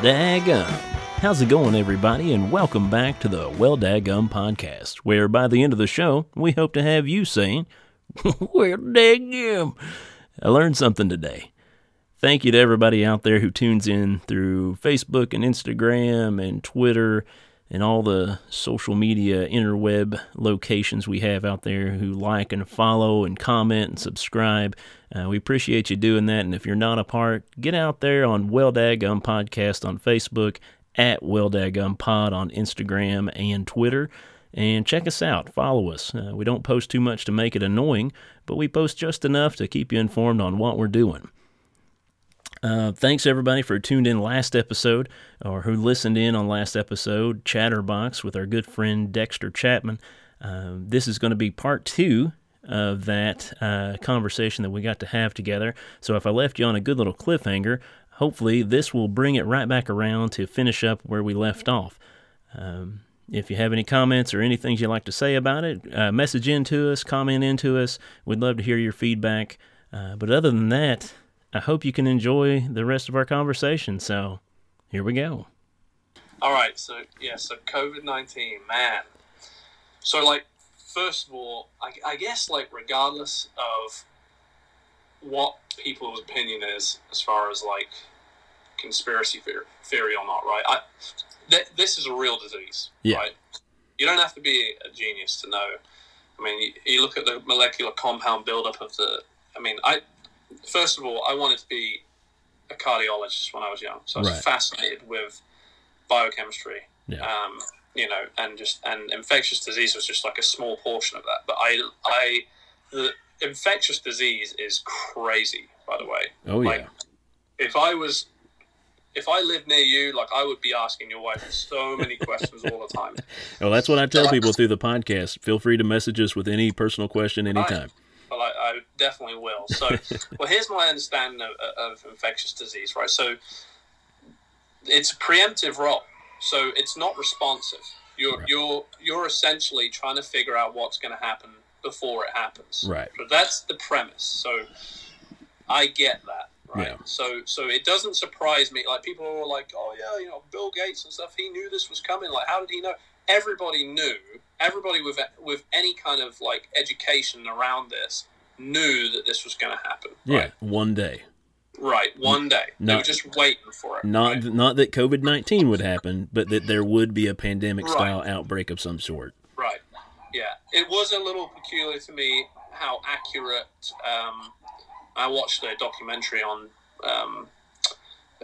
daggum. How's it going, everybody, and welcome back to the Well Daggum podcast, where by the end of the show, we hope to have you saying, Well daggum. I learned something today. Thank you to everybody out there who tunes in through Facebook and Instagram and Twitter and all the social media interweb locations we have out there who like and follow and comment and subscribe. Uh, we appreciate you doing that. And if you're not a part, get out there on Well Daggum Podcast on Facebook, at Well Daggum Pod on Instagram and Twitter. And check us out. Follow us. Uh, we don't post too much to make it annoying, but we post just enough to keep you informed on what we're doing. Uh, thanks everybody for tuned in last episode or who listened in on last episode, Chatterbox with our good friend Dexter Chapman. Uh, this is going to be part two of that uh, conversation that we got to have together. So if I left you on a good little cliffhanger, hopefully this will bring it right back around to finish up where we left off. Um, if you have any comments or anything you'd like to say about it, uh, message into us, comment into us. We'd love to hear your feedback. Uh, but other than that, I hope you can enjoy the rest of our conversation. So here we go. All right. So, yeah, so COVID 19, man. So, like, first of all, I, I guess, like, regardless of what people's opinion is as far as, like, conspiracy theory, theory or not, right? I, th- this is a real disease, Yeah. right? You don't have to be a genius to know. I mean, you, you look at the molecular compound buildup of the. I mean, I first of all, I wanted to be a cardiologist when I was young, so I was Right. fascinated with biochemistry. Yeah. Um, you know, and just and infectious disease was just like a small portion of that. But I, I, the infectious disease is crazy. By the way, Oh, yeah. like, if I was, if I lived near you, like I would be asking your wife so many questions all the time. Well, that's what I tell people through the podcast. Feel free to message us with any personal question anytime. Well, I, I definitely will. So, well, here's my understanding of, of infectious disease, right? So, it's a preemptive role. So it's not responsive. You're Right. you're you're essentially trying to figure out what's going to happen before it happens. Right. So that's the premise. So I get that. Right. Yeah. So so it doesn't surprise me. Like people are like, oh yeah, you know, Bill Gates and stuff. He knew this was coming. Like, how did he know? Everybody knew. Everybody with with any kind of like education around this knew that this was going to happen. Yeah, Right. one day. Right. One day. they No. were just waiting for it. Not right? not that COVID nineteen would happen, but that there would be a pandemic style outbreak of some sort. Right. Yeah. It was a little peculiar to me how accurate. Um, I watched a documentary on. Um,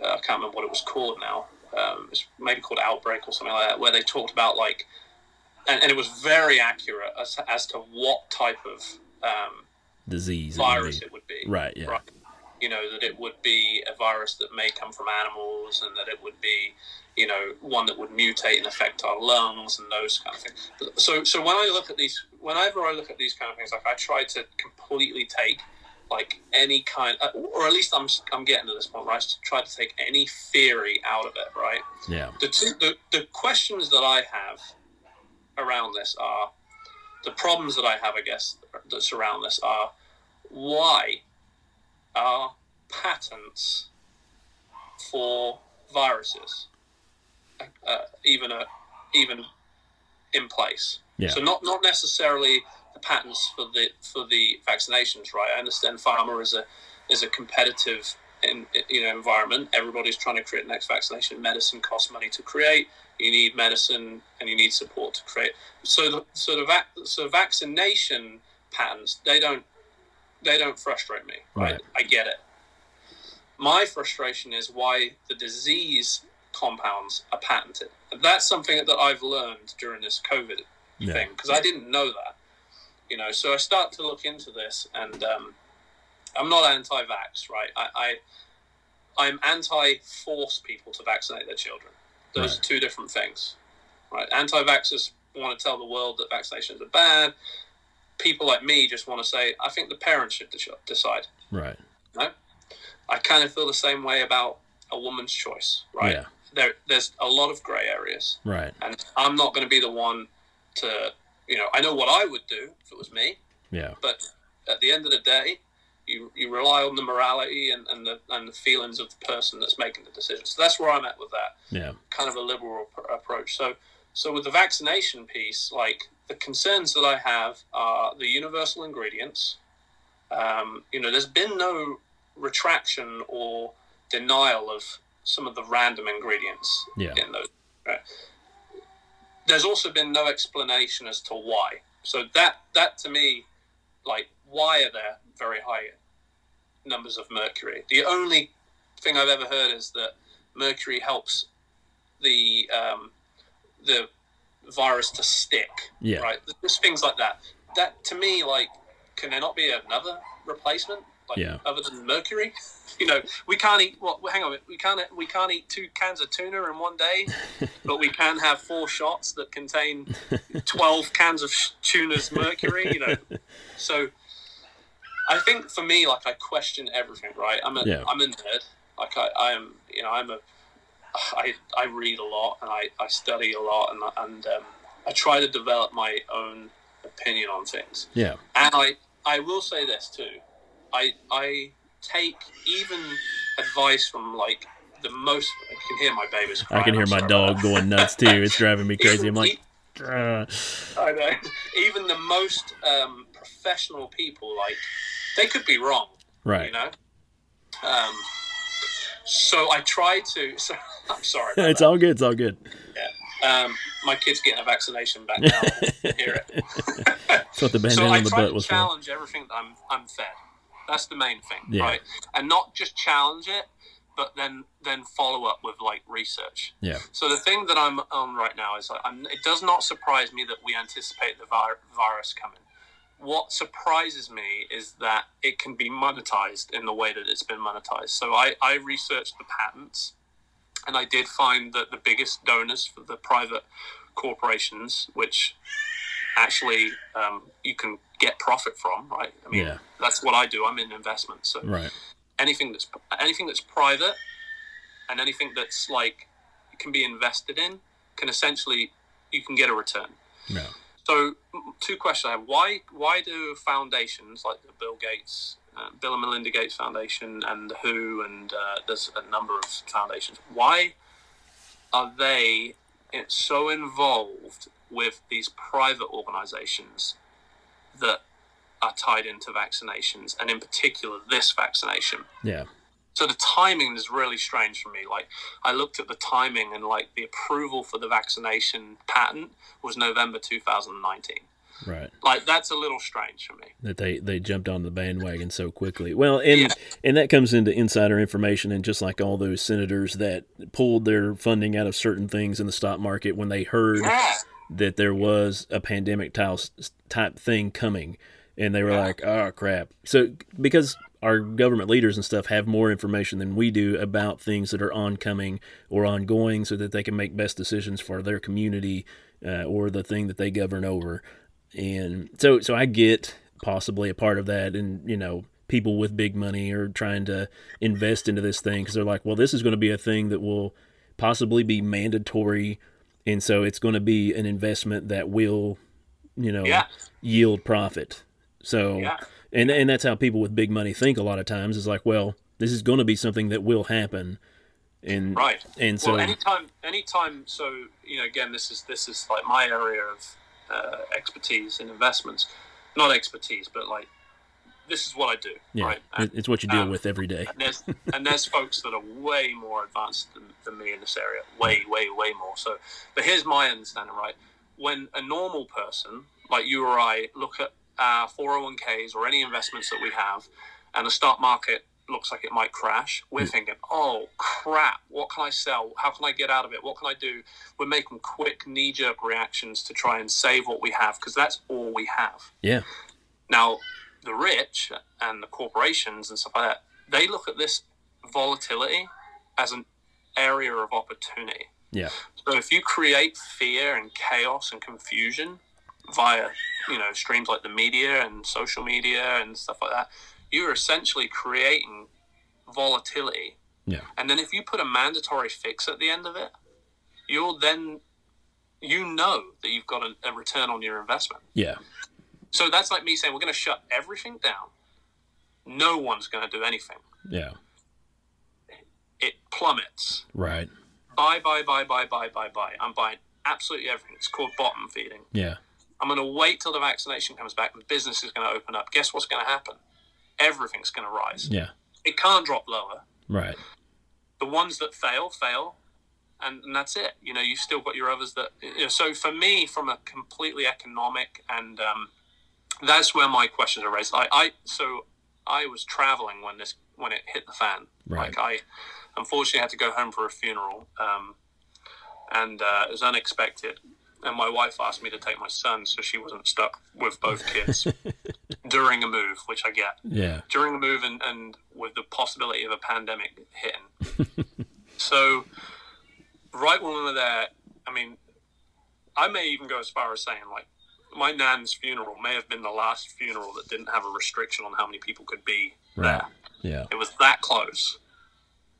uh, I can't remember what it was called now. Um, it's maybe called Outbreak or something like that, where they talked about like, and, and it was very accurate as, as to what type of um, Disease. it virus be. it would be. Right. Yeah. Right. You know, that it would be a virus that may come from animals and that it would be, you know, one that would mutate and affect our lungs and those kind of things. So, so when I look at these, whenever I look at these kind of things, like I try to completely take like any kind, or at least I'm, I'm getting to this point, right? To try to take any theory out of it, right? Yeah. the, two, the the questions that I have around this are the problems that I have, I guess, that surround this are why are patents for viruses uh, even a, even in place? Yeah. So not not necessarily the patents for the for the vaccinations, right? I understand pharma is a is a competitive in, you know environment. Everybody's trying to create the next vaccination. Medicine costs money to create. You need medicine and you need support to create. So the so the vac, so vaccination patents they don't they don't frustrate me. Right? Right. I get it. My frustration is why the disease compounds are patented. And that's something that I've learned during this COVID Yeah. thing because I didn't know that. You know, so I start to look into this, and um, I'm not anti-vax, right? I, I I'm anti-force people to vaccinate their children. Those Right. are two different things, right? Anti-vaxxers want to tell the world that vaccinations are bad. People like me just want to say, I think the parents should decide. Right. No, I kind of feel the same way about a woman's choice, right? Yeah. There, there's a lot of grey areas Right. and I'm not going to be the one to, you know, I know what I would do if it was me, Yeah. but at the end of the day, you, you rely on the morality and, and the and the feelings of the person that's making the decision. So that's where I'm at with that. Yeah. Kind of a liberal approach. So so with the vaccination piece, like the concerns that I have are the universal ingredients. Um, you know, there's been no retraction or denial of some of the random ingredients yeah. in those. Right? There's also been no explanation as to why. So that that to me, like, why are there very high numbers of mercury? The only thing I've ever heard is that mercury helps the um, the virus to stick. Yeah. Right. Just things like that. That to me, like, can there not be another replacement? Like, Yeah. Other than mercury, you know, we can't eat. What? hang on. We can't. We can't eat two cans of tuna in one day, but we can have four shots that contain twelve cans of sh- tuna's mercury. You know, so I think for me, like, I question everything. Right. I'm a. Yeah. am a nerd. Like, I, I am. You know, I'm a. I, I read a lot and I, I study a lot and, and um, I try to develop my own opinion on things. Yeah. And I, I will say this too. I, I take even advice from like the most. I can hear my babies. I can hear I'm my dog going nuts too. It's driving me crazy. I'm like, "Ugh." I know. Even the most um, professional people, like they could be wrong. right. You know. Um, so I try to. So I'm sorry. It's that. all good. It's all good. Yeah. Um, my kid's getting a vaccination back now. Hear it. That's what the so bandana I on the try butt to was for. challenge everything that I'm I'm fed. That's the main thing, Yeah. right? And not just challenge it, but then then follow up with like research. Yeah. So the thing that I'm on right now is like, I'm, it does not surprise me that we anticipate the vi- virus coming. What surprises me is that it can be monetized in the way that it's been monetized. So I, I researched the patents, and I did find that the biggest donors for the private corporations, which actually um, you can get profit from, right? I mean, Yeah. that's what I do. I'm in investments, so Right. anything that's anything that's private and anything that's like can be invested in can essentially you can get a return. No. So two questions I have: Why why do foundations like the Bill Gates, uh, Bill and Melinda Gates Foundation, and the WHO, and uh, there's a number of foundations. Why are they so involved with these private organizations that are tied into vaccinations, and in particular this vaccination? Yeah. So the timing is really strange for me. Like I looked at the timing and like the approval for the vaccination patent was November 2019. Right. Like that's a little strange for me. That they they jumped on the bandwagon so quickly. Well, and Yeah. and that comes into insider information, and just like all those senators that pulled their funding out of certain things in the stock market when they heard Yeah. that there was a pandemic type type thing coming, and they were Yeah. like, "Oh crap!" So because our government leaders and stuff have more information than we do about things that are oncoming or ongoing, so that they can make best decisions for their community uh, or the thing that they govern over. And so, so I get possibly a part of that, and you know, people with big money are trying to invest into this thing because they're like, well, this is going to be a thing that will possibly be mandatory, and so it's going to be an investment that will, you know, Yeah. yield profit. So, Yeah. and and that's how people with big money think a lot of times is like, well, this is going to be something that will happen, and Right. and so well, anytime, anytime. So you know, again, this is this is like my area of uh, expertise in investments. Not expertise, but like this is what I do. yeah, Right. it- it's what you deal um, with every day. And there's and there's folks that are way more advanced than, than me in this area, way, way, way more. So, but here's my understanding, right? When a normal person like you or I look at our 401ks or any investments that we have, and the stock market looks like it might crash, we're hmm. thinking, "Oh crap! What can I sell? How can I get out of it? What can I do?" We're making quick knee-jerk reactions to try and save what we have because that's all we have. Yeah, Now, the rich and the corporations and stuff like that, they look at this volatility as an area of opportunity. yeah, So if you create fear and chaos and confusion via, you know, streams like the media and social media and stuff like that, you're essentially creating volatility. yeah, And then if you put a mandatory fix at the end of it, you'll then you know that you've got a, a return on your investment. yeah, So that's like me saying we're going to shut everything down, no one's going to do anything. Yeah. It plummets. Right. Buy, buy, buy, buy, buy, buy, buy. I'm buying absolutely everything. It's called bottom feeding. Yeah. I'm going to wait till the vaccination comes back The business is going to open up. Guess what's going to happen? Everything's going to rise. Yeah. It can't drop lower. Right. The ones that fail, fail. And, and that's it. You know, you've still got your others that. You know, so for me, from a completely economic and um, that's where my questions are raised. I, I so I was traveling when this when it hit the fan. Right. Like I unfortunately had to go home for a funeral, um, and uh, it was unexpected. And my wife asked me to take my son so she wasn't stuck with both kids during a move, which I get. Yeah. During a move and, and with the possibility of a pandemic hitting. so, right when we were there, I mean, I may even go as far as saying, like, my nan's funeral may have been the last funeral that didn't have a restriction on how many people could be Right. there. Yeah. It was that close.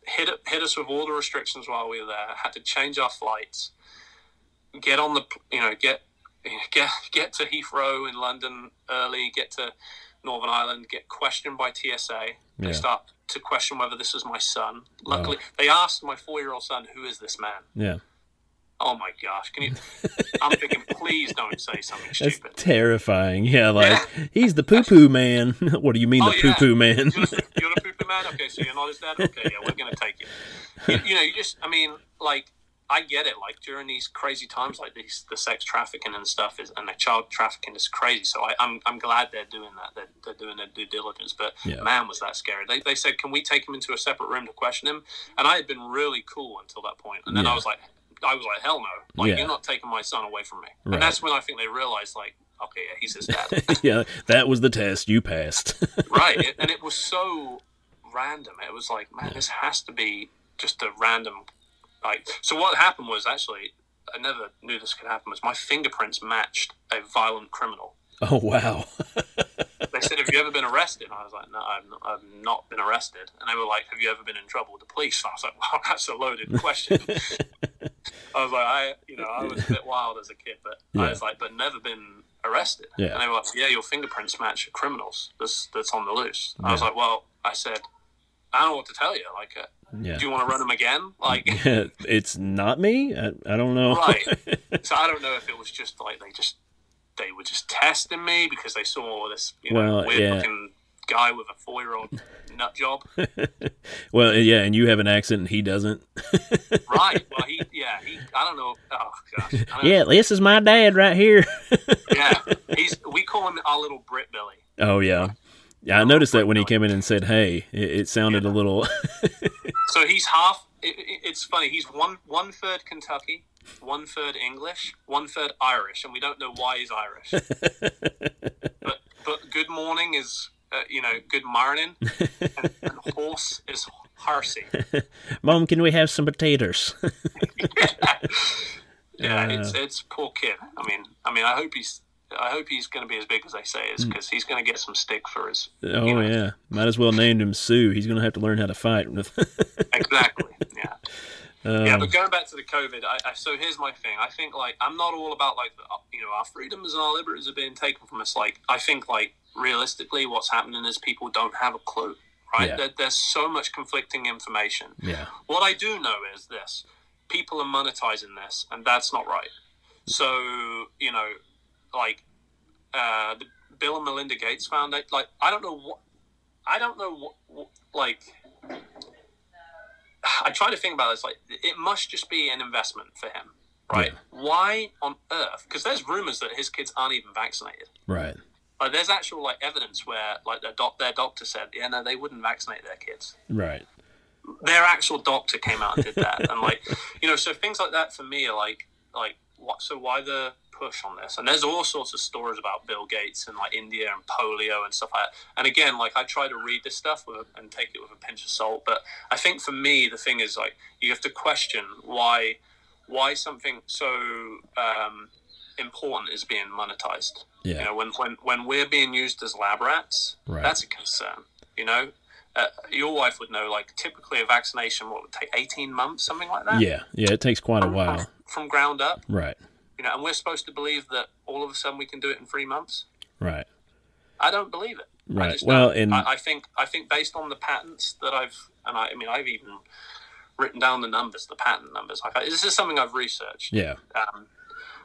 Hit it, hit us with all the restrictions while we were there. Had to change our flights. Get on the, you know, get get get to Heathrow in London early. Get to Northern Ireland. Get questioned by TSA. They Yeah. start to question whether this is my son. Luckily, they asked my four-year-old son, "Who is this man?" Yeah. Oh my gosh! Can you? I'm thinking, please don't say something That's stupid. terrifying. Yeah, like he's the poo poo man. what do you mean Oh, the poo yeah. poo man? You're the, you're the poopy man. Okay, so you're not his dad. Okay, yeah, we're gonna take you. you. You know, you just. I mean, like, I get it. Like during these crazy times, like these, the sex trafficking and stuff is, and the child trafficking is crazy. So I, I'm, I'm glad they're doing that. They're, they're doing their due diligence. But Yeah. man, was that scary. They, they said, can we take him into a separate room to question him? And I had been really cool until that point, and then Yeah. I was like, I was like, hell no! Like Yeah. you're not taking my son away from me. Right. And that's when I think they realized, like, okay, yeah, he's his dad. yeah, that was the test. You passed. right it, and it was so random it was like man this has to be just a random like so what happened was actually i never knew this could happen was my fingerprints matched a violent criminal. Oh wow. they said have you ever been arrested? And i was like no I've not, I've not been arrested. And they were like have you ever been in trouble with the police? And i was like wow that's a loaded question. I was like i you know i was a bit wild as a kid but Yeah. i was like but never been arrested. Yeah. and they were like yeah your fingerprints match criminals. That's that's on the loose. I was like well i said i don't know what to tell you like uh, Yeah. do you want to run them again like it's not me. I, I don't know. right so i don't know if it was just like they just they were just testing me because they saw this you know Well, weird yeah. looking guy with a four-year-old nut job well, yeah, and you have an accent and he doesn't. right well he yeah he i don't know oh gosh Yeah, this is my dad right here. yeah he's we call him our little brit billy oh yeah. Yeah, I noticed that when he came in and said, "Hey," it, it sounded a little. so he's half it, it- it's funny he's one one third kentucky one third english one third irish and we don't know why he's irish but but good morning is uh, you know good morning and, and horse is horsey Mom, can we have some potatoes? yeah Uh. it's it's poor kid i mean i mean i hope he's i hope he's going to be as big as they say is because he's going to get some stick for his oh you know, yeah, might as well named him Sue. He's gonna have to learn how to fight. exactly yeah um, yeah, but going back to the COVID, I, I, so here's my thing. I think like I'm not all about like the, you know our freedoms and our liberties are being taken from us. Like I think like realistically, what's happening is people don't have a clue. Right? Yeah. There, there's so much conflicting information. yeah, What I do know is this: people are monetizing this, and that's not right. So you know, like uh, the Bill and Melinda Gates Foundation. Like I don't know what I don't know what, what like. I try to think about this. Like it must just be an investment for him, right? Why on earth? Because there's rumors that his kids aren't even vaccinated. right. Like there's actual like evidence where like their doc- their doctor said, yeah, no, they wouldn't vaccinate their kids Right. their actual doctor came out and did that and like you know so things like that for me are like like so why the push on this and there's all sorts of stories about bill gates and like india and polio and stuff like that and again like i try to read this stuff with, and take it with a pinch of salt but i think for me the thing is like you have to question why why something so um, important is being monetized Yeah. you know when, when when we're being used as lab rats Right. that's a concern you know uh, your wife would know like typically a vaccination what would take 18 months something like that Yeah. Yeah. It takes quite a while. from ground up Right. you know and we're supposed to believe that all of a sudden we can do it in three months Right. i don't believe it Right. Well, and I, I think I think based on the patents that I've and I, I mean I've even written down the numbers, the patent numbers. Like I, this is something I've researched. yeah, Um,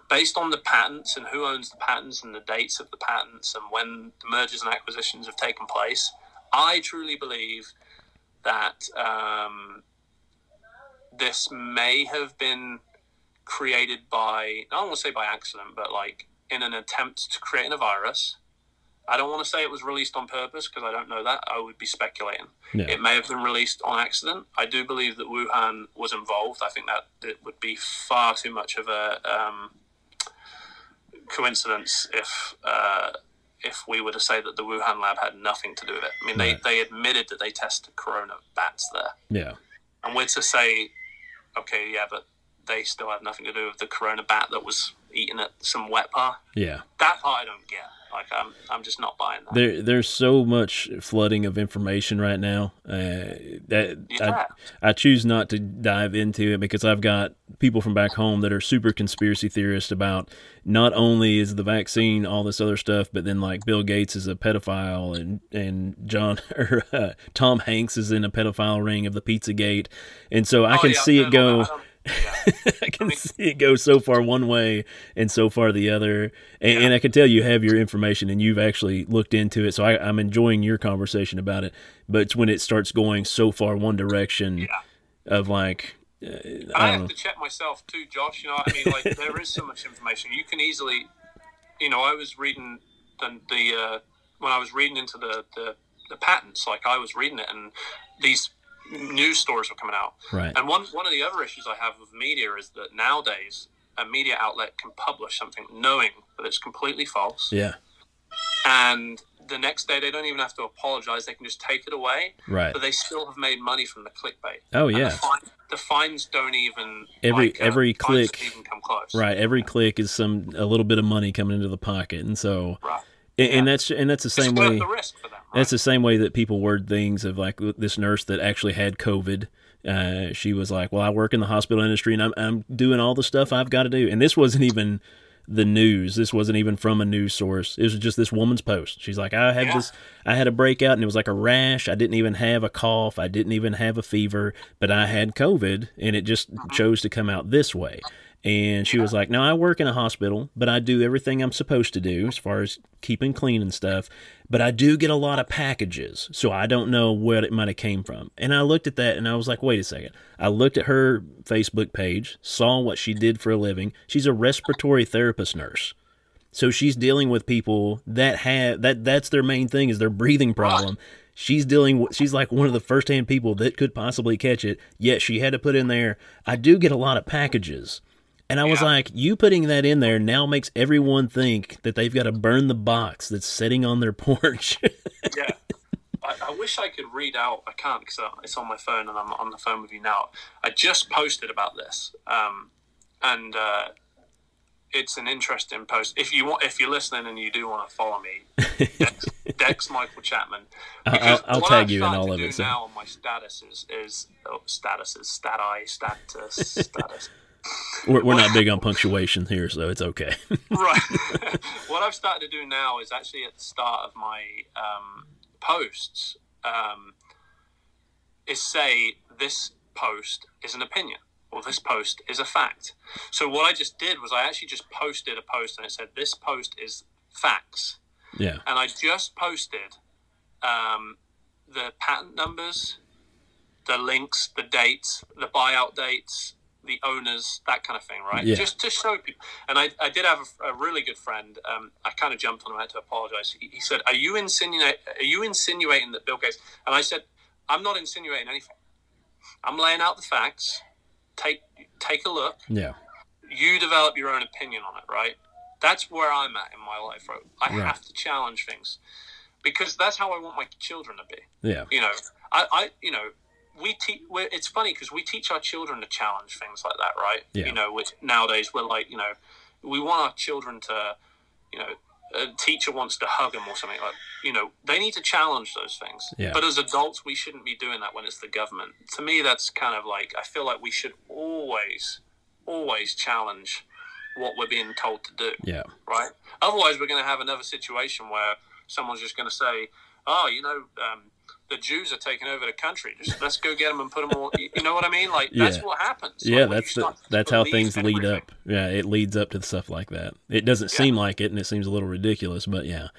based on the patents and who owns the patents and the dates of the patents and when the mergers and acquisitions have taken place, I truly believe that um, this may have been created by I don't want to say by accident, but like in an attempt to create a virus. I don't want to say it was released on purpose because I don't know that. I would be speculating. yeah, It may have been released on accident. I do believe that Wuhan was involved. I think that it would be far too much of a um, coincidence if uh, if we were to say that the Wuhan lab had nothing to do with it. I mean, Right. they, they admitted that they tested corona bats there, yeah, and we're to say, okay, yeah, but they still had nothing to do with the corona bat that was eating at some wet bar. yeah. That part I don't get. Like, I'm I'm just not buying that. There, there's so much flooding of information right now uh, that Yeah. I, I choose not to dive into it because I've got people from back home that are super conspiracy theorists about not only is the vaccine all this other stuff, but then like Bill Gates is a pedophile and and John or uh, Tom Hanks is in a pedophile ring of the Pizzagate, and so I Oh, can yeah, see it go. Yeah. I can see it go so far one way and so far the other. And, and I can tell you have your information and you've actually looked into it. So I, I'm enjoying your conversation about it. But it's when it starts going so far one direction Yeah. of like, uh, I, I have know. to check myself too, Josh. You know, I mean, like there is so much information. You can easily, you know, I was reading the, the uh, when I was reading into the, the the patents, like I was reading it, and these news stories were coming out. Right. And one one of the other issues I have with media is that nowadays a media outlet can publish something knowing that it's completely false, Yeah. and the next day they don't even have to apologize. They can just take it away, Right. but they still have made money from the clickbait. Oh, yeah. the, fine, the fines don't even Every- like, uh, every fines click- even come close. Right. Every click is some a little bit of money coming into the pocket. And so, Right. and, and that's and that's the same worth way. the risk for them. That's the same way that people word things of like this nurse that actually had COVID. Uh, she was like, "Well, I work in the hospital industry, and I'm I'm doing all the stuff I've got to do." And this wasn't even the news. This wasn't even from a news source. It was just this woman's post. She's like, "I had Yeah. this. I had a breakout, and it was like a rash. I didn't even have a cough. I didn't even have a fever, but I had COVID, and it just chose to come out this way." And she was like, "No, I work in a hospital, but I do everything I'm supposed to do as far as keeping clean and stuff. But I do get a lot of packages, so I don't know where it might have came from." And I looked at that and I was like, "Wait a second. I looked at her Facebook page, saw what she did for a living. She's a respiratory therapist nurse. So she's dealing with people that have that that's their main thing is their breathing problem. She's dealing with she's like one of the first-hand people that could possibly catch it. Yet she had to put in there, I do get a lot of packages. And I was like, you putting that in there now makes everyone think that they've got to burn the box that's sitting on their porch. yeah. I, I wish I could read out. I can't because it's on my phone and I'm on the phone with you now. I just posted about this, um, and uh, it's an interesting post. If you want, if you're listening and you do want to follow me, Dex, Dex Michael Chapman. I'll- Because I'll what tag I've you in all to of do it, so. Now on my status is is oh, statuses, stat I, status, status. We're, we're not big on punctuation here, so it's okay. right. what I've started to do now is actually at the start of my um, posts um, is say this post is an opinion or this post is a fact. So what I just did was I actually just posted a post and it said this post is facts, yeah. and I just posted um, the patent numbers, the links, the dates, the buyout dates, the owners, that kind of thing, right? Yeah. Just to show people. And I, I did have a, a really good friend. Um, I kind of jumped on him. I had to apologize. He, he said, "Are you insinuate? Are you insinuating that Bill Gates?" And I said, "I'm not insinuating anything. I'm laying out the facts. Take take a look. Yeah. You develop your own opinion on it, right? That's where I'm at in my life, right? I Right. have to challenge things because that's how I want my children to be Yeah. you know i, I you know we teach it's funny because we teach our children to challenge things like that right Yeah. you know which nowadays we're like you know we want our children to you know a teacher wants to hug them or something like you know they need to challenge those things Yeah. but as adults we shouldn't be doing that when it's the government to me that's kind of like i feel like we should always always challenge what we're being told to do Yeah. right? Otherwise, we're going to have another situation where someone's just going to say, oh, you know, um, the Jews are taking over the country. Just let's go get them and put them all. You know what I mean? Like that's what happens. Yeah, Like, when that's the, that's how things lead everything. up. Yeah, it leads up to stuff like that. It doesn't Yeah. seem like it, and it seems a little ridiculous, but yeah,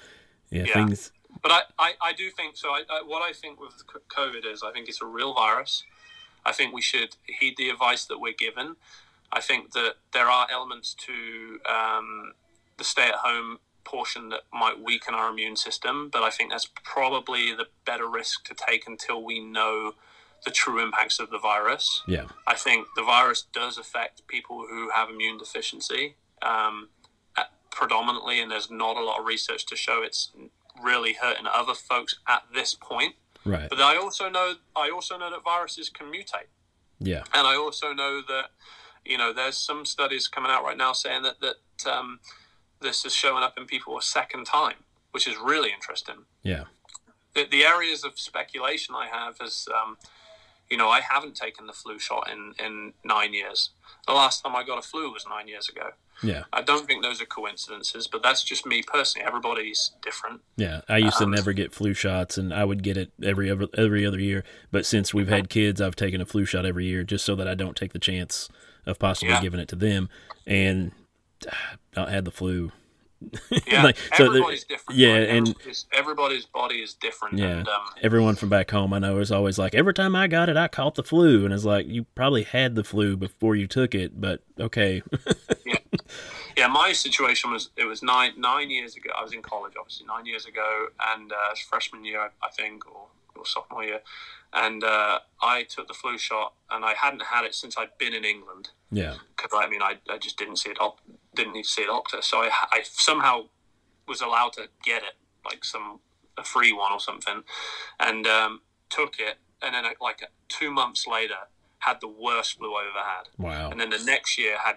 yeah, Yeah. things. But I, I, I do think so. I, I, what I think with COVID is I think it's a real virus. I think we should heed the advice that we're given. I think that there are elements to um, the stay at home portion that might weaken our immune system, but I think that's probably the better risk to take until we know the true impacts of the virus. Yeah, I think the virus does affect people who have immune deficiency um, predominantly, and there's not a lot of research to show it's really hurting other folks at this point. right. But I also know I also know that viruses can mutate, Yeah, and I also know that you know there's some studies coming out right now saying that that um, this is showing up in people a second time, which is really interesting yeah, the, the areas of speculation I have is, um, you know, I haven't taken the flu shot in, in nine years. The last time I got a flu was nine years ago. yeah, I don't think those are coincidences, but that's just me personally. Everybody's different. yeah. I used to Um, never get flu shots, and I would get it every other every other year. But since we've had kids, I've taken a flu shot every year, just so that I don't take the chance of possibly Yeah. giving it to them, and not had the flu. Yeah, Like, so everybody's different. yeah, right? and- everybody's, everybody's body is different. Yeah. And, um, Everyone from back home I know is always like, every time I got it, I caught the flu, and it's like you probably had the flu before you took it, but okay, yeah, yeah. my situation was it was nine nine years ago. I was in college, obviously nine years ago, and uh, it was freshman year, I think, or, or sophomore year, and uh, I took the flu shot, and I hadn't had it since I'd been in England. yeah, because I mean I, I just didn't see a doc, didn't need to see a doctor, so I, I somehow was allowed to get it like some a free one or something, and um, took it, and then like two months later had the worst flu I ever had, wow, and then the next year had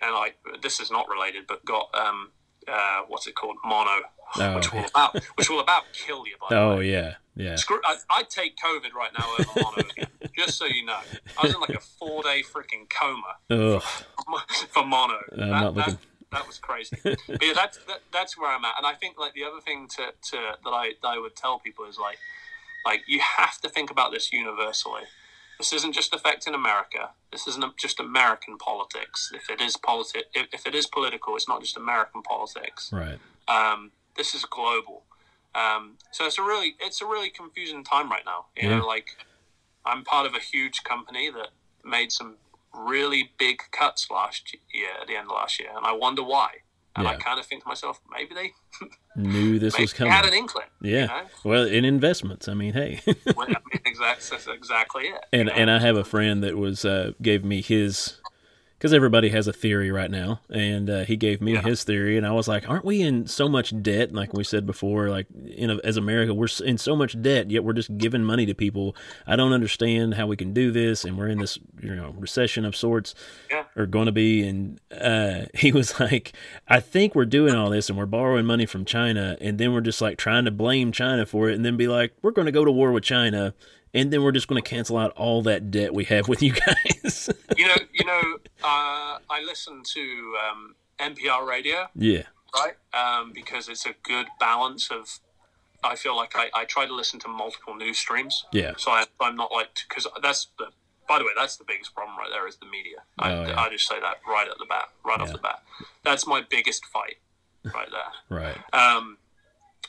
and I this is not related, but got um uh what's it called mono, Oh, which will about which will about kill you by the oh yeah, yeah, Screw, I, I'd take COVID right now over mono again, just so you know. I was in like a four day freaking coma ugh, for mono. I'm that, that, that was crazy. but yeah, that's that, that's where I'm at, and I think like the other thing to, to that I that I would tell people is like like you have to think about this universally. This isn't just affecting America. This isn't just American politics. If it is politi- if, if it is political, it's not just American politics. right, Um, this is global. Um, so it's a really it's a really confusing time right now. You Yeah. know, like I'm part of a huge company that made some really big cuts last year at the end of last year, and I wonder why. And I kind of think to myself, maybe they, knew this was they coming. had an inkling. Yeah, You know? well, in investments, I mean, hey. Well, I mean, exact, that's exactly it. and you know? and I have a friend that was uh, gave me his because everybody has a theory right now, and uh, he gave me Yeah. his theory, and I was like, aren't we in so much debt? Like we said before, like in a, as America, we're in so much debt, yet we're just giving money to people. I don't understand how we can do this, and we're in this you know recession of sorts, Yeah. or going to be. And uh, he was like, I think we're doing all this, and we're borrowing money from China, and then we're just like trying to blame China for it, and then be like, we're going to go to war with China and then we're just going to cancel out all that debt we have with you guys. you know, you know, uh, I listen to um, NPR radio. yeah, right? Um, because it's a good balance of. I feel like I, I try to listen to multiple news streams, yeah, so I, I'm not like because that's the. By the way, that's the biggest problem right there is the media. I, Oh, yeah. I just say that right at the bat, right off the bat. That's my biggest fight, right there. right. Um,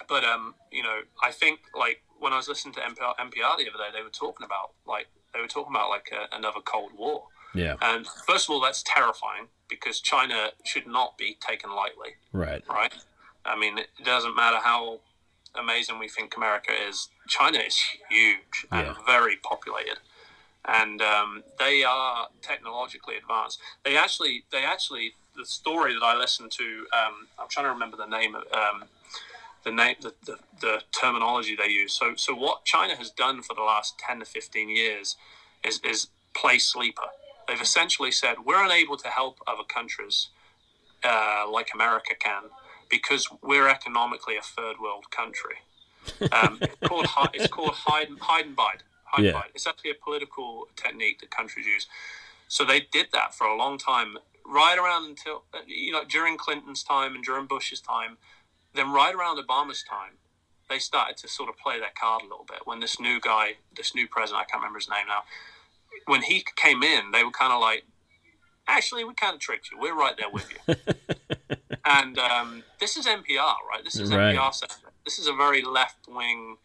but um, you know, I think like when I was listening to NPR, NPR the other day, they were talking about like they were talking about like a, another Cold War. Yeah, And first of all, that's terrifying because China should not be taken lightly right. right? I mean, it doesn't matter how amazing we think America is. China is huge and very populated, and um, they are technologically advanced. They actually, they actually, the story that I listened to, um, I'm trying to remember the name of. Um, the name, the, the, the terminology they use. So, so what China has done for the last ten to fifteen years is is play sleeper. They've essentially said we're unable to help other countries uh, like America can because we're economically a third world country. Um, it's called it's called hide, hide and bide. Hide Yeah. and bide. It's actually a political technique that countries use. So they did that for a long time, right around until uh, you know during Clinton's time and during Bush's time, then right around Obama's time. they started to sort of play that card a little bit when this new guy, this new president, I can't remember his name now, when he came in, they were kind of like, actually, we kind of tricked you. We're right there with you. and um, this is NPR, right? This is Right. NPR. Center. This is a very left wing,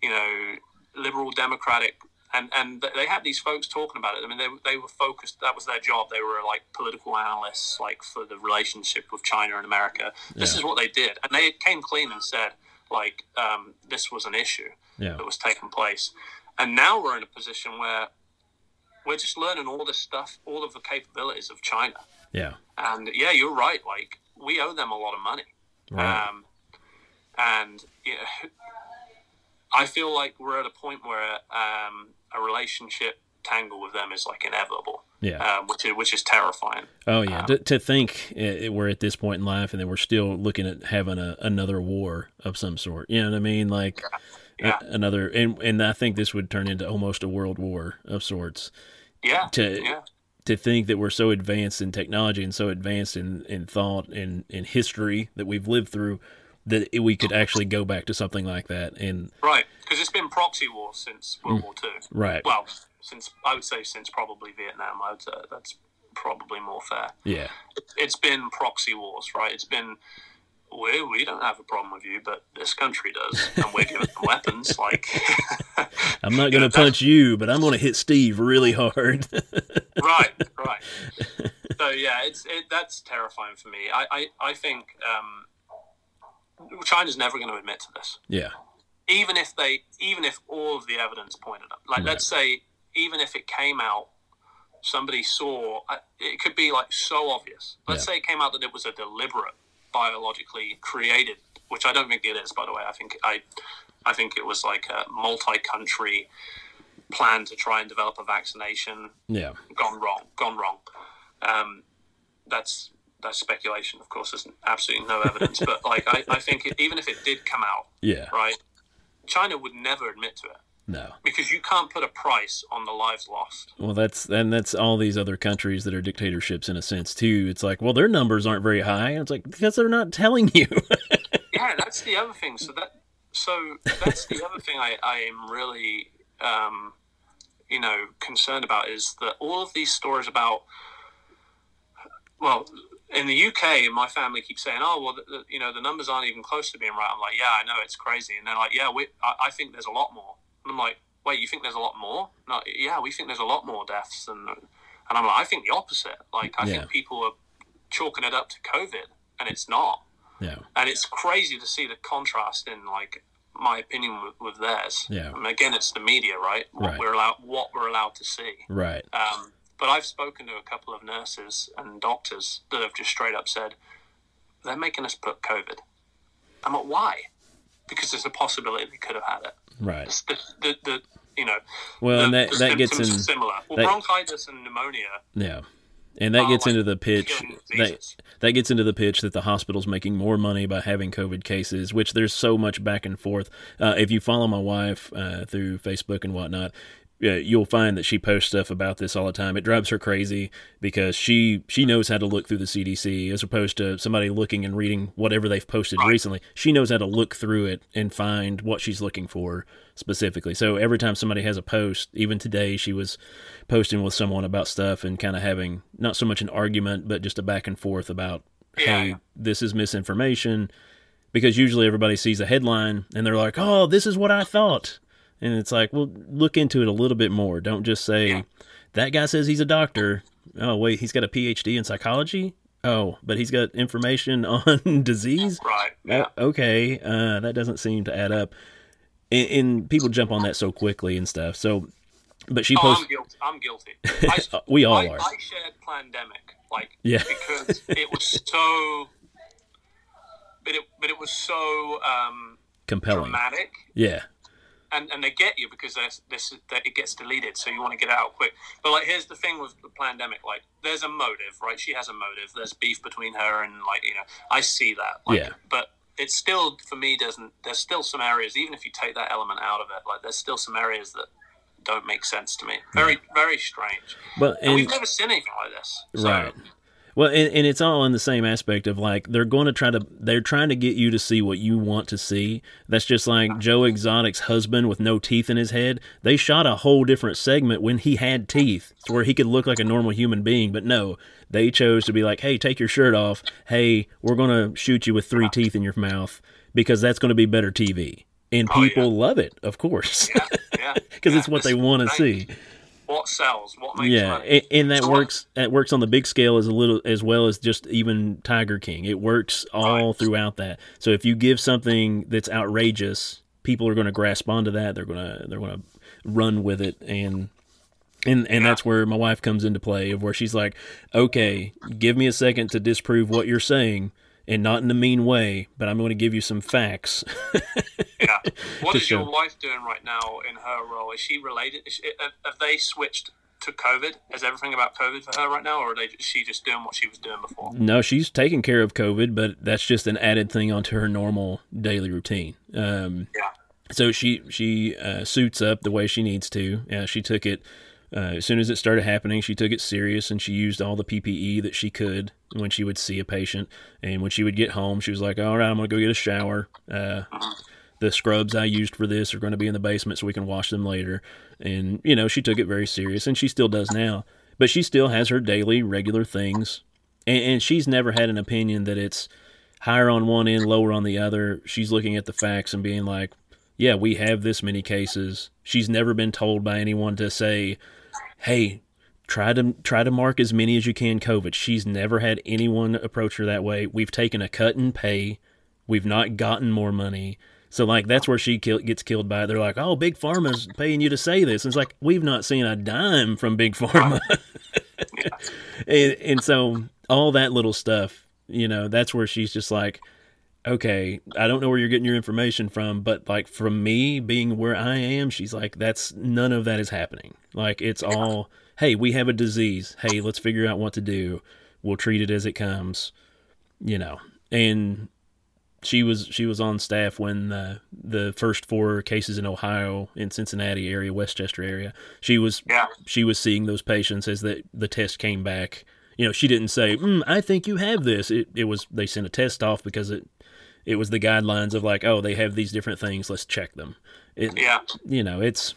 you know, liberal democratic. And, and they had these folks talking about it. I mean, they, they were focused. That was their job. They were like political analysts, like for the relationship with China and America. This Yeah. is what they did, and they came clean and said, like, um, this was an issue Yeah. that was taking place. And now we're in a position where we're just learning all this stuff, all of the capabilities of China. Yeah. And yeah, you're right. Like we owe them a lot of money. Right. Um, and you know, I feel like we're at a point where um, a relationship tangle with them is like inevitable, Yeah. um, which is which is terrifying. Oh yeah, Um, to, to think uh, we're at this point in life and then we're still looking at having a, another war of some sort. You know what I mean? Like a- another, and and I think this would turn into almost a world war of sorts. yeah, To yeah, to think that we're so advanced in technology and so advanced in, in thought and in history that we've lived through that we could actually go back to something like that. And right. Because it's been proxy wars since World War Two. right, Well, since I would say since probably Vietnam. I would say that's probably more fair. yeah, it's been proxy wars, right? It's been we we don't have a problem with you, but this country does, and we're giving them weapons. Like, I'm not You going know, to punch you, but I'm going to hit Steve really hard. right, right. So yeah, it's it, that's terrifying for me. I I, I think um, China's never going to admit to this, yeah, even if they even if all of the evidence pointed up. Like, Right. let's say even if it came out. Somebody saw uh, it could be like so obvious. Let's Yeah. say it came out that it was a deliberate biologically created, which I don't think it is, by the way. I think I, I think it was like a multi-country plan to try and develop a vaccination. yeah, Gone wrong. Gone wrong. Um, that's that's speculation. Of course, there's absolutely no evidence. but like, I, I think it, even if it did come out, yeah. right, China would never admit to it No. because you can't put a price on the lives lost. Well, that's and that's all these other countries that are dictatorships in a sense too. It's like, well, their numbers aren't very high. It's like because they're not telling you. yeah, that's the other thing. So that so that's the other thing I, I am really um, you know concerned about is that all of these stories about well in the UK my family keeps saying oh well the, the, you know the numbers aren't even close to being right I'm like yeah I know it's crazy and they're like yeah we I, I think there's a lot more and I'm like wait you think there's a lot more no yeah we think there's a lot more deaths and and I'm like I think the opposite like I Yeah. think people are chalking it up to COVID and it's not yeah, and it's crazy to see the contrast in like my opinion with, with theirs. Yeah. I mean, again, it's the media, right? What Right. we're allowed, what we're allowed to see. right. Um, but I've spoken to a couple of nurses and doctors that have just straight up said they're making us put COVID. I'm like, why? Because there's a possibility they could have had it. Right. The, the, the, you know, Well, the, and that that gets in similar. Well, that- bronchitis and pneumonia yeah, and that gets like into the pitch that that gets into the pitch that the hospital's making more money by having COVID cases, which there's so much back and forth. Uh, if you follow my wife uh, through Facebook and whatnot, uh, you'll find that she posts stuff about this all the time. It drives her crazy because she she knows how to look through the CDC as opposed to somebody looking and reading whatever they've posted recently. She knows how to look through it and find what she's looking for specifically. So every time somebody has a post, even today she was posting with someone about stuff and kind of having not so much an argument but just a back and forth about hey, this is misinformation because usually everybody sees a headline and they're like, "Oh, this is what I thought." And it's like, well, look into it a little bit more. Don't just say, Yeah. that guy says he's a doctor. Oh, wait, he's got a PhD in psychology? Oh, but he's got information on disease? right? Yeah. Uh, okay, uh, that doesn't seem to add up. And, and people jump on that so quickly and stuff. So, but she Oh, posts, I'm guilty. I'm guilty. I, we all I, are. I shared Plandemic, like Yeah. because it was so, but it but it was so um, compelling. dramatic, Yeah, and and they get you because this that it gets deleted, so you want to get it out quick. But like, here's the thing with the Plandemic, like there's a motive, right? She has a motive. There's beef between her and like you know, I see that. Like, Yeah. But it still for me doesn't. There's still some areas, even if you take that element out of it, like there's still some areas that don't make sense to me. Very very strange. but And and we've never seen anything like this. So, Right. Well, and, and it's all in the same aspect of like they're going to try to they're trying to get you to see what you want to see. That's just like Joe Exotic's husband with no teeth in his head. They shot a whole different segment when he had teeth, to where he could look like a normal human being. But no, they chose to be like, "Hey, take your shirt off. Hey, we're going to shoot you with three teeth in your mouth because that's going to be better TV." And Oh, people yeah. love it, of course, Yeah, yeah. because yeah. it's what they want to see. What sells? What makes Yeah, money? and, and that So works. That works on the big scale as a little as well as just even Tiger King. It works all Right. throughout that. So if you give something that's outrageous, people are going to grasp onto that. They're gonna they're gonna run with it, and and and Yeah. that's where my wife comes into play. Of where she's like, okay, give me a second to disprove what you're saying. And not in a mean way, but I'm going to give you some facts. Yeah. What to your wife doing right now in her role? Is she related? Is she, have, they switched to COVID? Is everything about COVID for her right now, or are they, is she just doing what she was doing before? No, she's taking care of COVID, but that's just an added thing onto her normal daily routine. Um, Yeah. so she she uh, suits up the way she needs to. Yeah, she took it uh, as soon as it started happening. She took it serious and she used all the PPE that she could when she would see a patient. And when she would get home, she was like, "All right, I'm gonna go get a shower." Uh, the scrubs I used for this are going to be in the basement so we can wash them later. And, you know, she took it very serious and she still does now. But she still has her daily, regular things. And, and she's never had an opinion that it's higher on one end, lower on the other. She's looking at the facts and being like, yeah, we have this many cases. She's never been told by anyone to say, hey, try to try to mark as many as you can COVID. She's never had anyone approach her that way. We've taken a cut in pay. We've not gotten more money. So like that's where she kill, gets killed by. it. They're like, "Oh, big pharma's paying you to say this." And it's like we've not seen a dime from big pharma. and, and so all that little stuff, you know, that's where she's just like, "Okay, I don't know where you're getting your information from, but like from me being where I am, she's like, that's none of that is happening. Like it's all, hey, we have a disease. Hey, let's figure out what to do. We'll treat it as it comes." You know, and she was she was on staff when the the first four cases in Ohio, in Cincinnati area, West Chester area. She was Yeah. she was seeing those patients as the the test came back. You know, she didn't say, mm, "I think you have this." It it was they sent a test off because it it was the guidelines of like, "Oh, they have these different things. Let's check them." It, Yeah. you know, it's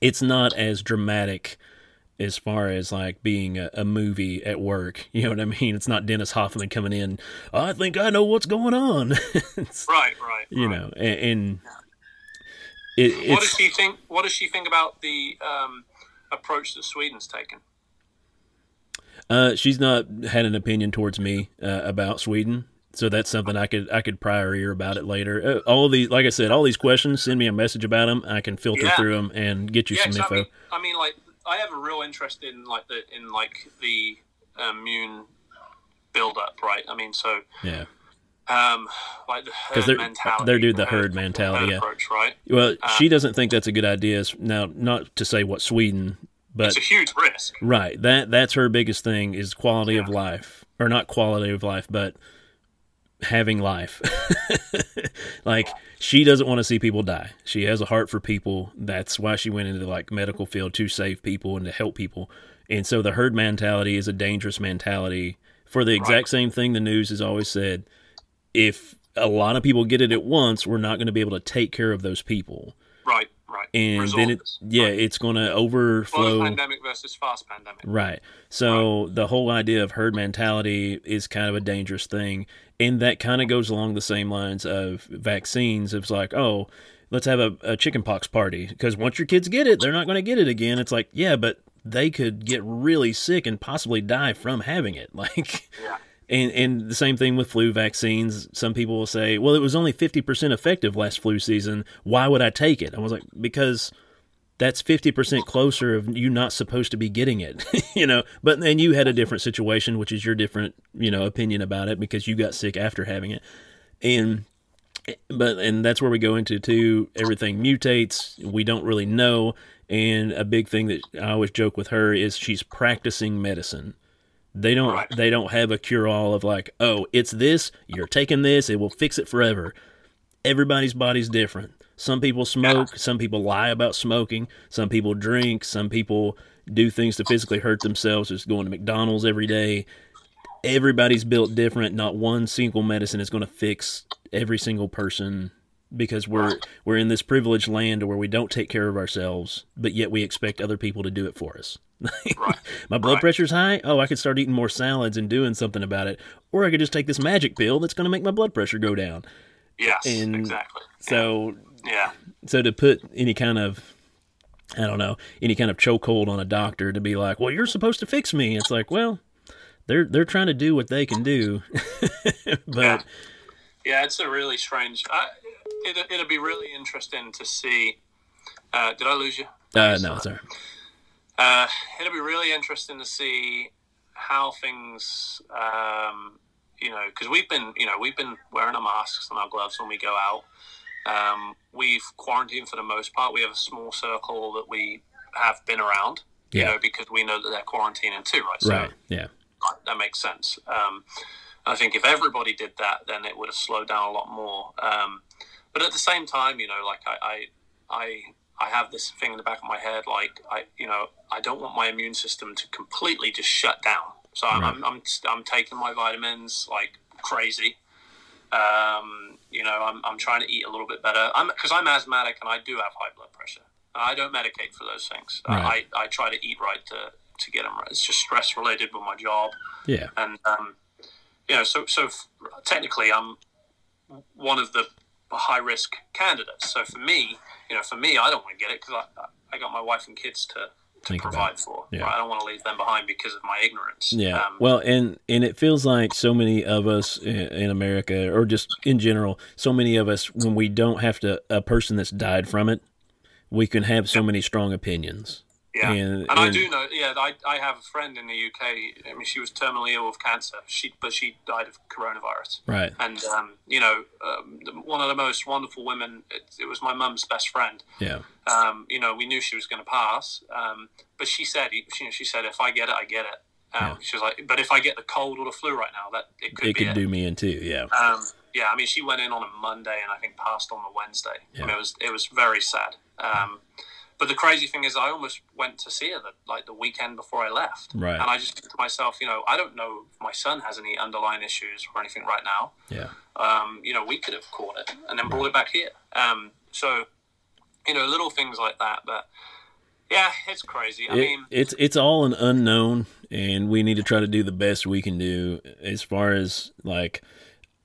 it's not as dramatic as far as like being a, a movie at work. You know what I mean? It's not Dustin Hoffman coming in. I think I know what's going on. It's- Right. Right. you know, and, and it, What does she think? What does she think about the um, approach that Sweden's taken? uh, she's not had an opinion towards me uh, about Sweden. So that's something I could I could pry her ear about it later. Uh, all these, like I said, all these questions. Send me a message about them. I can filter Yeah. through them and get you yeah, some info. I mean, I mean, like, I have a real interest in like the in like the immune build up, right? I mean, so yeah. um, like the herd they're- mentality. they're doing the uh, herd mentality, yeah. approach, right? Well, Uh, she doesn't think that's a good idea. Now, not to say what Sweden, but It's a huge risk. right that that's her biggest thing is quality of life, or not quality of life, but having life. like she doesn't want to see people die. She has a heart for people. That's why she went into the like medical field to save people and to help people. And so the herd mentality is a dangerous mentality for the exact same thing the news has always said. If a lot of people get it at once, we're not going to be able to take care of those people. Right, right. And then it, yeah, Right. it's going to Slow overflow. pandemic versus fast pandemic. Right. So the whole idea of herd mentality is kind of a dangerous thing. And that kind of goes along the same lines of vaccines. It's like, oh, let's have a, a chickenpox party. Because once your kids get it, they're not going to get it again. It's like, yeah, but they could get really sick and possibly die from having it. Like, Yeah. And, and the same thing with flu vaccines. Some people will say, well, it was only 50% effective last flu season. Why would I take it? I was like, because that's 50% closer of you not supposed to be getting it you know but then you had a different situation which is your different you know opinion about it because you got sick after having it and but and that's where we go into too everything mutates we don't really know and a big thing that i always joke with her is she's practicing medicine they don't Right. they don't have a cure all of like oh it's this you're taking this it will fix it forever everybody's body's different. Some people smoke, some people lie about smoking, some people drink, some people do things to physically hurt themselves, just going to McDonald's every day. everybody's built different. Not one single medicine is going to fix every single person because we're we're in this privileged land where we don't take care of ourselves, but yet we expect other people to do it for us. Right. My blood Right. pressure's high. Oh, I could start eating more salads and doing something about it, or I could just take this magic pill that's going to make my blood pressure go down. Yes, And exactly. So Yeah, so to put any kind of I don't know any kind of chokehold on a doctor to be like, well, you're supposed to fix me. It's like, well, they're they're trying to do what they can do, but yeah, it's a really strange. I, it, it'll be really interesting to see. Uh, did I lose you? uh, no, sorry. Uh, it'll be really interesting to see how things, um, you know, because we've been, you know, we've been wearing our masks and our gloves when we go out. Um, we've quarantined for the most part. We have a small circle that we have been around, you know, because we know that they're quarantining too, right? So Right. Yeah. that makes sense. Um, I think if everybody did that, then it would have slowed down a lot more. Um, but at the same time, you know, like I, I, I, I have this thing in the back of my head, like I, you know, I don't want my immune system to completely just shut down. So I'm, Right. I'm, I'm, I'm taking my vitamins like crazy. Um, you know, I'm, I'm trying to eat a little bit better. I'm because I'm asthmatic and I do have high blood pressure. I don't medicate for those things. Right. I, I try to eat right to, to get them right. It's just stress related with my job Yeah. and um, you know, so so f- technically, I'm one of the high risk candidates. So for me, you know, for me, I don't want to get it because I, I got my wife and kids to, to Think provide for. Yeah. Right? I don't want to leave them behind because of my ignorance. Yeah. Um, well, and and it feels like so many of us in, in America, or just in general, so many of us, when we don't have to a person that's died from it, we can have so many strong opinions. Yeah. and- And, I do know, yeah, I, I have a friend in the UK. I mean, she was terminally ill of cancer. She, but she died of coronavirus. Right. And um, you know, um, one of the most wonderful women. It, it was my mum's best friend. Yeah. um, you know, we knew she was going to pass. Um, but she said, she, she said, if I get it, I get it. Um, Yeah. She was like, but if I get the cold or the flu right now, that it could It could it. do me in too. Yeah. Um, yeah, I mean, she went in on a Monday and I think passed on the Wednesday. Yeah. And it was it was very sad. Um, but the crazy thing is, I almost went to see her the, like the weekend before I left. Right. And I just think to myself, you know, I don't know if my son has any underlying issues or anything right now Yeah. um, you know, we could have caught it and then brought it back here. Um, so, you know, little things like that. But yeah, it's crazy. I It- mean, it's it's all an unknown, and we need to try to do the best we can do. As far as like,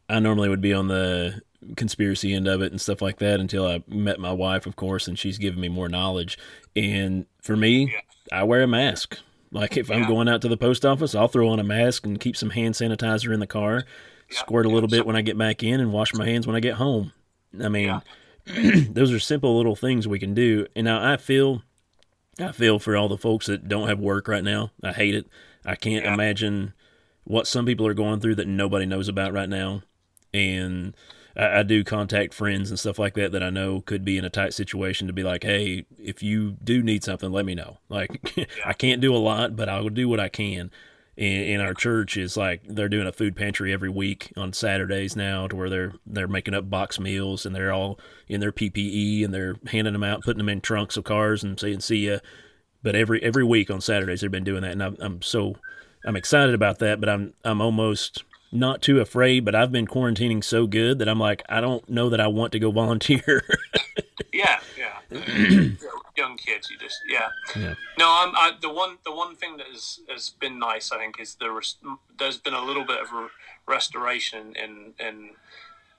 I normally would be on the conspiracy end of it and stuff like that until I met my wife, of course, and she's given me more knowledge. And for me, Yeah. I wear a mask. Like if I'm going out to the post office, I'll throw on a mask and keep some hand sanitizer in the car, Yeah. squirt a little bit when I get back in, and wash my hands when I get home. I mean, Yeah. those are simple little things we can do. And now I feel, I feel for all the folks that don't have work right now. I hate it. I can't Yeah. imagine what some people are going through that nobody knows about right now. And I, I do contact friends and stuff like that that I know could be in a tight situation to be like, hey, if you do need something, let me know. Like, I can't do a lot, but I will do what I can. And, and our church is like they're doing a food pantry every week on Saturdays now, to where they're they're making up box meals and they're all in their PPE and they're handing them out, putting them in trunks of cars and saying see ya. But every every week on Saturdays they've been doing that, and I'm, I'm so I'm excited about that. But I'm I'm almost not too afraid. But I've been quarantining so good that I'm like I don't know that I want to go volunteer. yeah, yeah. Young kids, you just yeah. Yeah. No, I'm I, the one. The one thing that has has been nice, I think, is there was there's been a little bit of restoration in in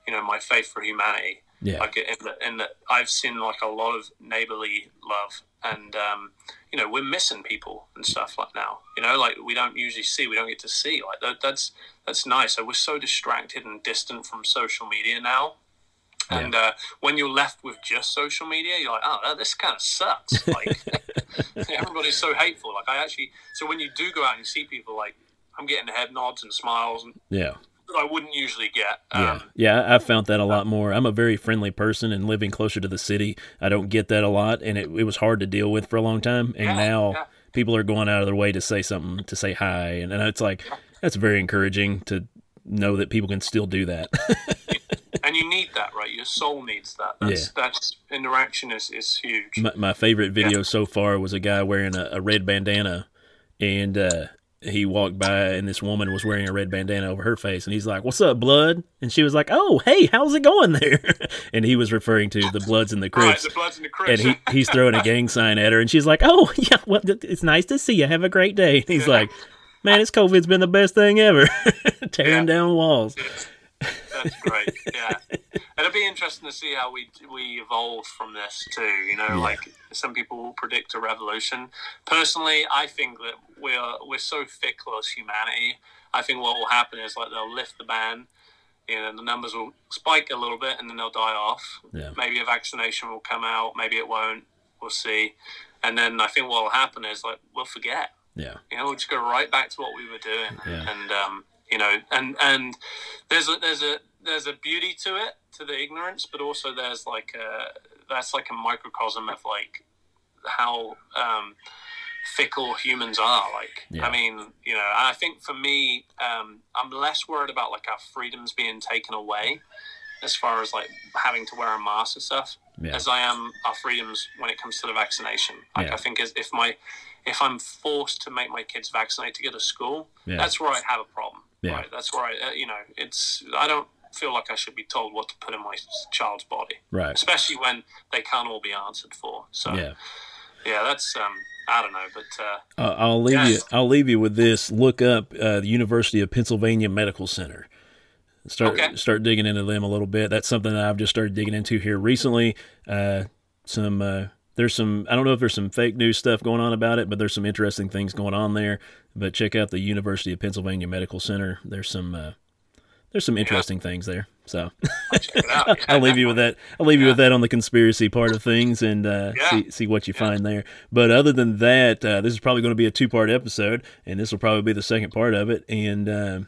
you know my faith for humanity. yeah, like in that, in that I've seen like a lot of neighborly love, and um, you know we're missing people and stuff like now. You know, like we don't usually see, we don't get to see. Like that, that's that's nice. So we're so distracted and distant from social media now. And uh, when you're left with just social media, you're like, oh, this kind of sucks. Like everybody's so hateful. Like I actually, so when you do go out and you see people, like I'm getting head nods and smiles and yeah. That I wouldn't usually get. Yeah, Um, yeah, I- I've found that a lot more. I'm a very friendly person, and living closer to the city, I don't get that a lot, and it, it was hard to deal with for a long time. And Yeah, now yeah. people are going out of their way to say something, to say hi, and, and it's like that's very encouraging to know that people can still do that. and you need that, right? Your soul needs that. That's that's interaction is is huge. my, my favorite video so far was a guy wearing a, a red bandana, and uh, he walked by and this woman was wearing a red bandana over her face and he's like what's up blood? And she was like oh hey how's it going there? And he was referring to the bloods and the Right, crips. the Bloods and the Crips. and he, he's throwing a gang sign at her and she's like oh yeah well it's nice to see you. Have a great day. And he's like man this covid's been the best thing ever. Tearing Yeah. down walls That's great. Yeah, and it'll be interesting to see how we we evolve from this too. You know, Yeah. like some people will predict a revolution. Personally, I think that we're we're so fickle as humanity. I think what will happen is like they'll lift the ban. You know, the numbers will spike a little bit and then they'll die off. Yeah. Maybe a vaccination will come out. Maybe it won't. We'll see. And then I think what will happen is like we'll forget yeah you know, we'll just go right back to what we were doing, Yeah. and um, you know, and and there's a there's a there's a beauty to it, to the ignorance, but also there's like a that's like a microcosm of like how um, fickle humans are. Like, Yeah. I mean, you know, I think for me, um, I'm less worried about like our freedoms being taken away, as far as like having to wear a mask and stuff yeah as I am our freedoms when it comes to the vaccination. Like Yeah. I think as if my if I'm forced to make my kids vaccinate to go to school, Yeah. that's where I have a problem. Yeah. Right. That's where I uh, you know it's I don't feel like I should be told what to put in my child's body, right especially when they can't all be answered for. So yeah yeah, that's um I don't know, but uh, Uh, I'll leave you. I'll leave you with this. Look up uh, the University of Pennsylvania Medical Center. Start Okay. start digging into them a little bit. That's something that I've just started digging into here recently. Uh, some uh, there's some I don't know if there's some fake news stuff going on about it, but there's some interesting things going on there. But check out the University of Pennsylvania Medical Center. There's some uh, there's some interesting things there. So check it out. I'll leave you with that. I'll leave you with that on the conspiracy part of things and uh, Yeah. see see what you find there. But other than that, uh, this is probably going to be a two part episode, and this will probably be the second part of it. And um,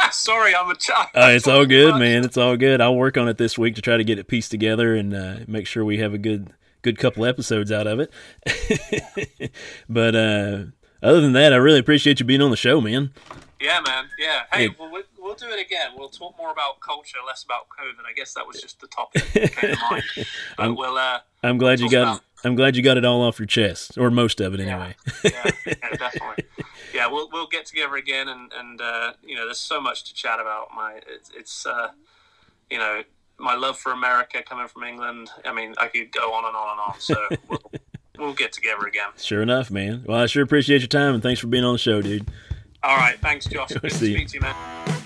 Sorry, I'm a child. uh, it's all good, man. It's all good. I'll work on it this week to try to get it pieced together and uh, make sure we have a good good couple episodes out of it. but uh, other than that, I really appreciate you being on the show, man. Yeah, man. Yeah. Hey. Well, we'll we'll do it again. We'll talk more about culture, less about COVID. I guess that was just the topic that came to mind. But I'm- we'll uh, I'm glad you got about- I'm glad you got it all off your chest, or most of it Yeah. anyway. yeah, yeah, definitely. Yeah, we'll we'll get together again, and and uh, you know, there's so much to chat about. My it's, it's uh, you know, my love for America coming from England. I mean, I could go on and on and on. So we'll we'll get together again. Sure enough, man. Well, I sure appreciate your time and thanks for being on the show, dude. All right, thanks, Josh. Good to See speak to you, man.